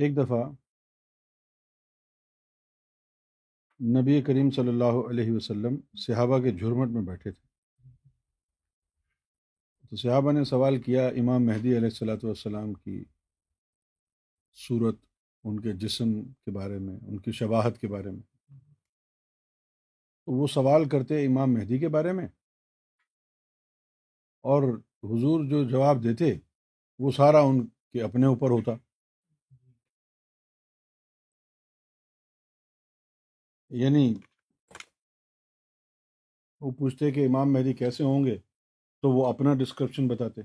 ایک دفعہ نبی کریم صلی اللہ علیہ وسلم صحابہ کے جھرمٹ میں بیٹھے تھے۔ تو صحابہ نے سوال کیا امام مہدی علیہ السلاۃ والسلام کی صورت، ان کے جسم کے بارے میں، ان کی شباہت کے بارے میں۔ تو وہ سوال کرتے امام مہدی کے بارے میں۔ اور حضور جو جواب دیتے، وہ سارا ان کے اپنے اوپر ہوتا۔ یعنی وہ پوچھتے کہ امام مہدی کیسے ہوں گے، تو وہ اپنا ڈسکرپشن بتاتے۔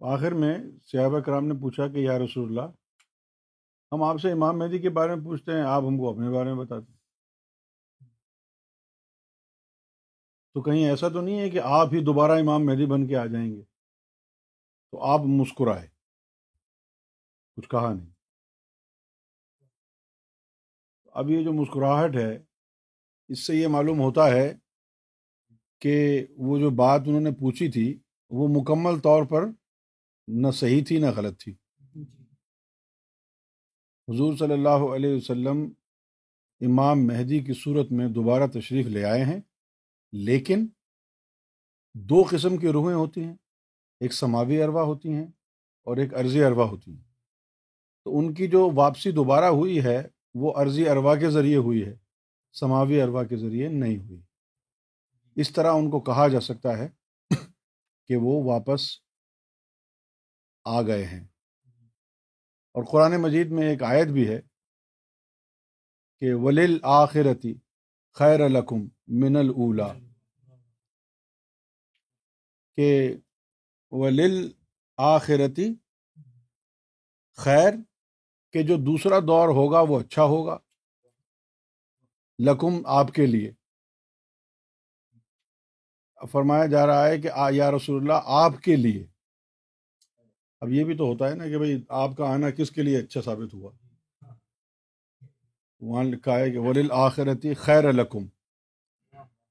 آخر میں صحابہ کرام نے پوچھا کہ یا رسول اللہ، ہم آپ سے امام مہدی کے بارے میں پوچھتے ہیں، آپ ہم کو اپنے بارے میں بتاتے۔ تو کہیں ایسا تو نہیں ہے کہ آپ ہی دوبارہ امام مہدی بن کے آ جائیں گے، تو آپ مسکرائے۔ کچھ کہا نہیں۔ اب یہ جو مسکراہٹ ہے اس سے یہ معلوم ہوتا ہے کہ وہ جو بات انہوں نے پوچھی تھی وہ مکمل طور پر نہ صحیح تھی نہ غلط تھی۔ حضور صلی اللہ علیہ وسلم امام مہدی کی صورت میں دوبارہ تشریف لے آئے ہیں لیکن دو قسم کی روحیں ہوتی ہیں ایک سماوی اروا ہوتی ہیں اور ایک عرضی اروا ہوتی ہیں۔ تو ان کی جو واپسی دوبارہ ہوئی ہے وہ عرضی اروا کے ذریعے ہوئی ہے، سماوی اروا کے ذریعے نہیں ہوئی۔ اس طرح ان کو کہا جا سکتا ہے کہ وہ واپس آ گئے ہیں۔ اور قرآن مجید میں ایک آیت بھی ہے کہ ولیل آخرتی خیر القم من الا کہ ولیل آخرتی خیر کہ جو دوسرا دور ہوگا وہ اچھا ہوگا۔ لکم آپ کے لیے۔ فرمایا جا رہا ہے کہ یا رسول اللہ، آپ کے لیے۔ اب یہ بھی تو ہوتا ہے نا کہ بھائی آپ کا آنا کس کے لیے اچھا ثابت ہوا؟ وہاں لکھا ہے کہ ولیل آخرتی خیر القم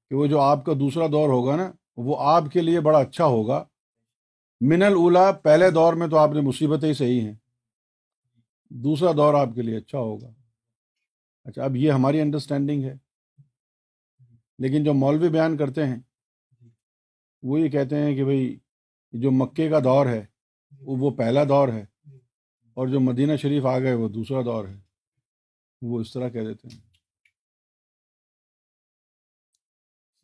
کہ وہ جو آپ کا دوسرا دور ہوگا نا، وہ آپ کے لیے بڑا اچھا ہوگا۔ من الا پہلے دور میں تو آپ نے مصیبتیں ہی صحیح ہیں۔ دوسرا دور آپ کے لیے اچھا ہوگا۔ اچھا اب یہ ہماری انڈرسٹینڈنگ ہے۔ لیکن جو مولوی بیان کرتے ہیں، وہ یہ کہتے ہیں کہ بھائی، جو مکے کا دور ہے وہ پہلا دور ہے، اور جو مدینہ شریف آ گئے، وہ دوسرا دور ہے۔ وہ اس طرح کہہ دیتے ہیں۔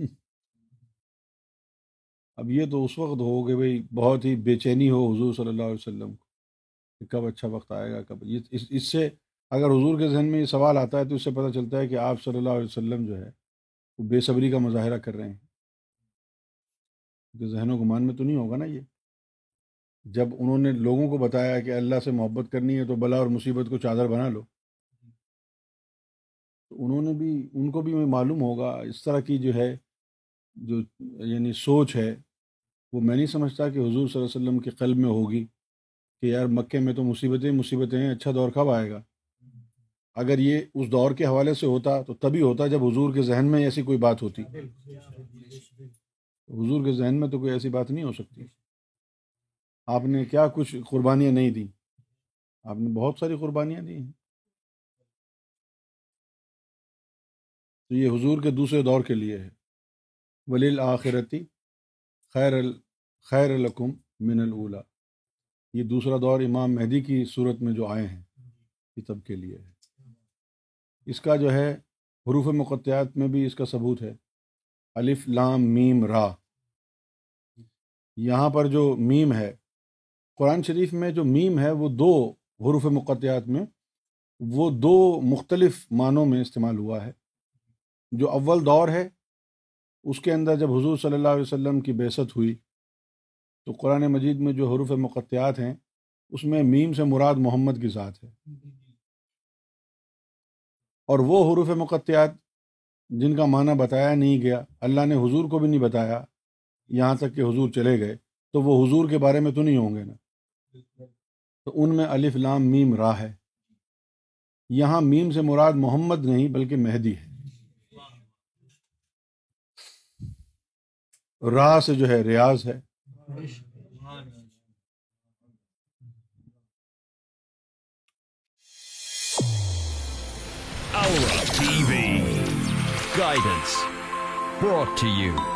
اب یہ تو اس وقت ہو کہ بھائی، بہت ہی بے چینی ہو حضور صلی اللہ علیہ وسلم کو۔ کہ کب اچھا وقت آئے گا، کب اس اس سے اگر حضور کے ذہن میں یہ سوال آتا ہے تو اس سے پتہ چلتا ہے کہ آپ صلی اللہ علیہ وسلم جو ہے، وہ بے صبری کا مظاہرہ کر رہے ہیں۔ کیونکہ ذہن و گمان میں تو نہیں ہوگا نا یہ۔ جب انہوں نے لوگوں کو بتایا کہ اللہ سے محبت کرنی ہے تو بلا اور مصیبت کو چادر بنا لو۔ تو انہوں نے بھی، ان کو بھی معلوم ہوگا، اس طرح کی جو ہے، جو یعنی سوچ ہے، وہ میں نہیں سمجھتا کہ حضور صلی اللہ علیہ وسلم کے قلب میں ہوگی۔ کہ یار مکے میں تو مصیبتیں مصیبتیں ہیں اچھا دور کب آئے گا؟ اگر یہ اس دور کے حوالے سے ہوتا تو تبھی ہوتا جب حضور کے ذہن میں ایسی کوئی بات ہوتی۔ حضور کے ذہن میں تو کوئی ایسی بات نہیں ہو سکتی۔ آپ نے کیا کچھ قربانیاں نہیں دیں؟ آپ نے بہت ساری قربانیاں دی ہیں۔ تو یہ حضور کے دوسرے دور کے لیے ہے۔ ولیل آخرتی خیر ال خیر القم من الا یہ دوسرا دور امام مہدی کی صورت میں جو آئے ہیں، یہ تب کے لیے ہے۔ اس کا جو ہے، حروف مقطعات میں بھی اس کا ثبوت ہے۔ الف، لام، میم، را۔ یہاں پر جو میم ہے، قرآن شریف میں جو میم ہے، وہ دو حروف مقطعات میں، وہ دو مختلف معنوں میں استعمال ہوا ہے۔ جو اول دور ہے، اس کے اندر جب حضور صلی اللہ علیہ وسلم کی بیست ہوئی تو قرآن مجید میں جو حروف مقطعات ہیں، اس میں میم سے مراد محمد کی ذات ہے۔ اور وہ حروف مقطعات جن کا معنی بتایا نہیں گیا، اللہ نے حضور کو بھی نہیں بتایا، یہاں تک کہ حضور چلے گئے، تو وہ حضور کے بارے میں تو نہیں ہوں گے نا۔ تو ان میں الف، لام، میم راہ ہے۔ یہاں میم سے مراد محمد نہیں، بلکہ مہدی ہے۔ راہ سے جو ہے، ریاض ہے۔ Aura TV Guidance Brought to you